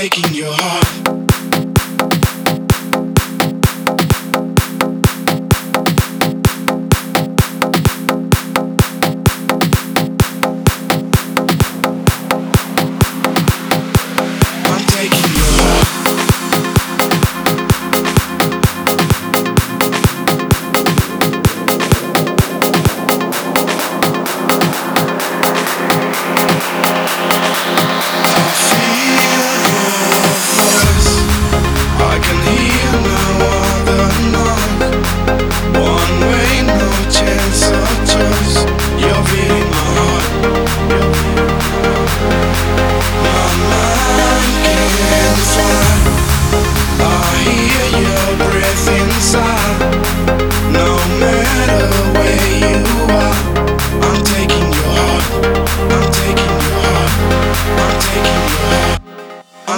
taking your heart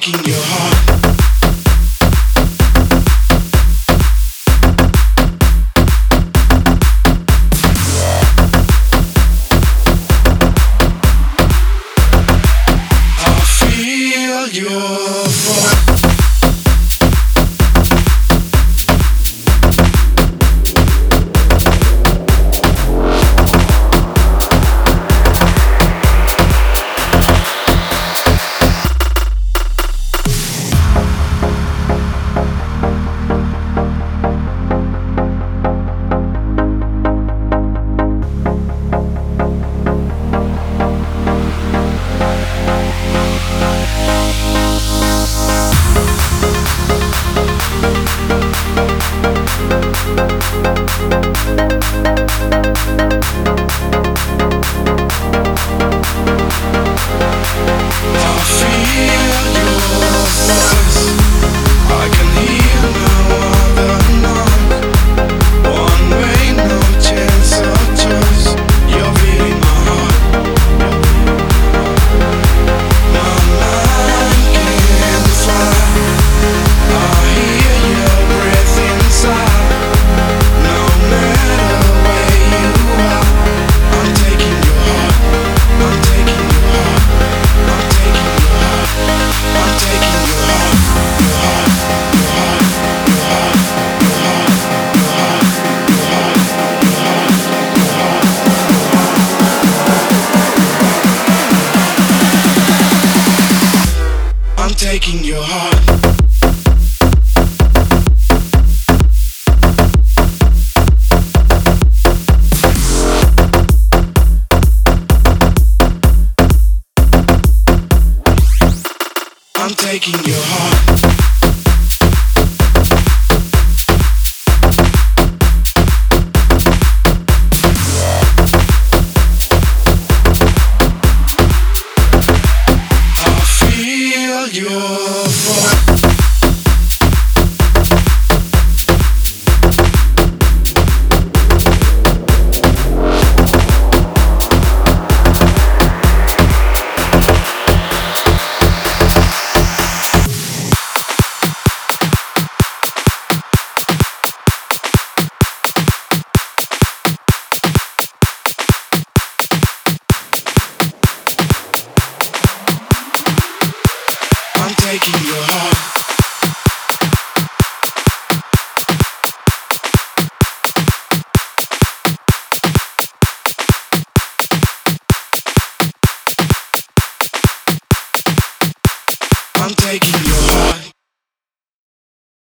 breaking your heart. you I feel your love. taking your heart. I'm taking your heart. I'm taking